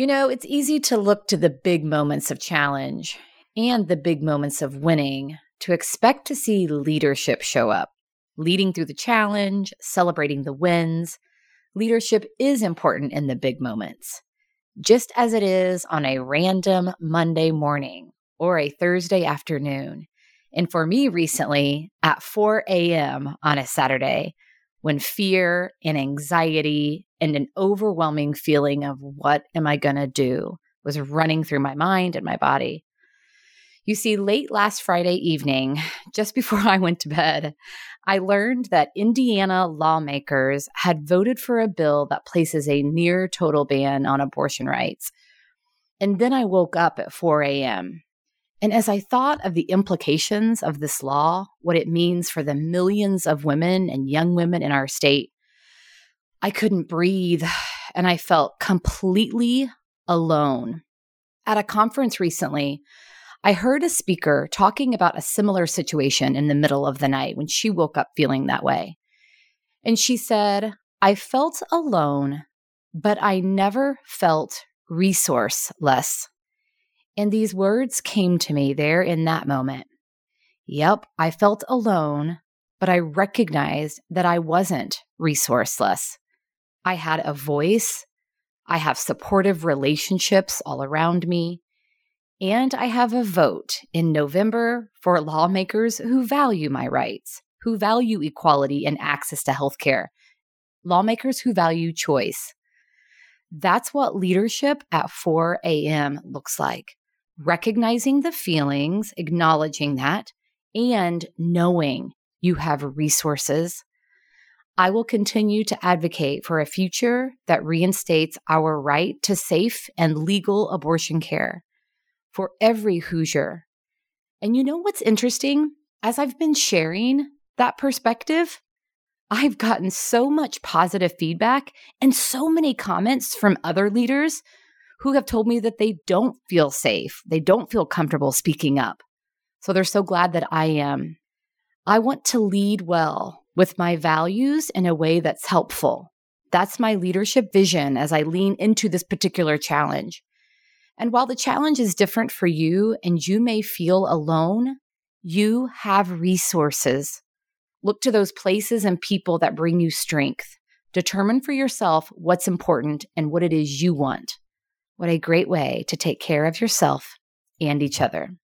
You know, it's easy to look to the big moments of challenge and the big moments of winning to expect to see leadership show up, leading through the challenge, celebrating the wins. Leadership is important in the big moments, just as it is on a random Monday morning or a Thursday afternoon. And for me recently, at 4 a.m. on a Saturday, when fear and anxiety and an overwhelming feeling of what am I going to do was running through my mind and my body. You see, late last Friday evening, just before I went to bed, I learned that Indiana lawmakers had voted for a bill that places a near total ban on abortion rights. And then I woke up at 4 a.m. And as I thought of the implications of this law, what it means for the millions of women and young women in our state, I couldn't breathe and I felt completely alone. At a conference recently, I heard a speaker talking about a similar situation in the middle of the night when she woke up feeling that way. And she said, I felt alone, but I never felt resourceless. And these words came to me there in that moment. Yep, I felt alone, but I recognized that I wasn't resourceless. I had a voice, I have supportive relationships all around me, and I have a vote in November for lawmakers who value my rights, who value equality and access to health care, lawmakers who value choice. That's what leadership at 4 a.m. looks like recognizing the feelings, acknowledging that, and knowing you have resources. I will continue to advocate for a future that reinstates our right to safe and legal abortion care for every Hoosier. And you know what's interesting? As I've been sharing that perspective, I've gotten so much positive feedback and so many comments from other leaders who have told me that they don't feel safe. They don't feel comfortable speaking up. So they're so glad that I am. I want to lead well with my values in a way that's helpful. That's my leadership vision as I lean into this particular challenge. And while the challenge is different for you and you may feel alone, you have resources. Look to those places and people that bring you strength. Determine for yourself what's important and what it is you want. What a great way to take care of yourself and each other.